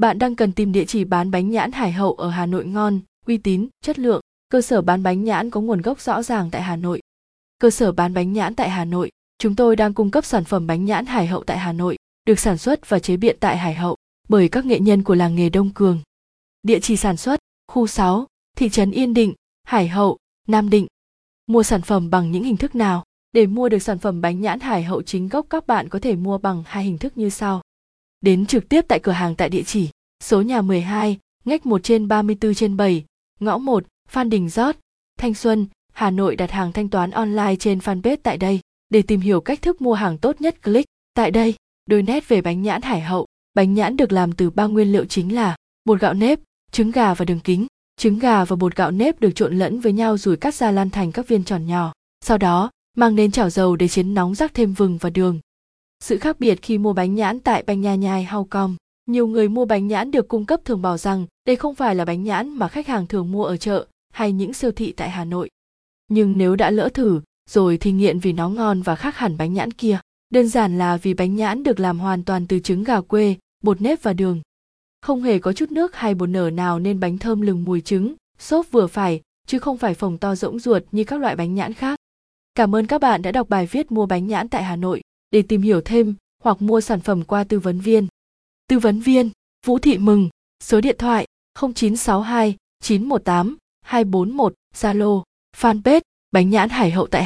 Bạn đang cần tìm địa chỉ bán bánh nhãn Hải Hậu ở Hà Nội ngon, uy tín, chất lượng. Cơ sở bán bánh nhãn có nguồn gốc rõ ràng tại Hà Nội. Cơ sở bán bánh nhãn tại Hà Nội, chúng tôi đang cung cấp sản phẩm bánh nhãn Hải Hậu tại Hà Nội, được sản xuất và chế biến tại Hải Hậu bởi các nghệ nhân của làng nghề Đông Cường. Địa chỉ sản xuất: khu 6, thị trấn Yên Định, Hải Hậu, Nam Định. Mua sản phẩm bằng những hình thức nào? Để mua được sản phẩm bánh nhãn Hải Hậu chính gốc các bạn có thể mua bằng hai hình thức như sau. Đến trực tiếp tại cửa hàng tại địa chỉ số nhà 12, ngách 1 trên 34 trên 7, ngõ 1, Phan Đình Giót, Thanh Xuân, Hà Nội đặt hàng thanh toán online trên fanpage tại đây. Để tìm hiểu cách thức mua hàng tốt nhất click tại đây. Đôi nét về bánh nhãn Hải Hậu. Bánh nhãn được làm từ ba nguyên liệu chính là bột gạo nếp, trứng gà và đường kính. Trứng gà và bột gạo nếp được trộn lẫn với nhau rồi cắt ra lan thành các viên tròn nhỏ. Sau đó, mang đến chảo dầu để chiến nóng rắc thêm vừng và đường. Sự khác biệt khi mua bánh nhãn tại bánh nha nhai Haucom. Nhiều người mua bánh nhãn được cung cấp thường bảo rằng đây không phải là bánh nhãn mà khách hàng thường mua ở chợ hay những siêu thị tại Hà Nội. Nhưng nếu đã lỡ thử, rồi thì nghiện vì nó ngon và khác hẳn bánh nhãn kia. Đơn giản là vì bánh nhãn được làm hoàn toàn từ trứng gà quê, bột nếp và đường. Không hề có chút nước hay bột nở nào nên bánh thơm lừng mùi trứng, xốp vừa phải, chứ không phải phồng to rỗng ruột như các loại bánh nhãn khác. Cảm ơn các bạn đã đọc bài viết mua bánh nhãn tại Hà Nội. Để tìm hiểu thêm hoặc mua sản phẩm qua tư vấn viên. Tư vấn viên Vũ Thị Mừng, số điện thoại 0962 918 241, Zalo, fanpage Bánh nhãn Hải Hậu tại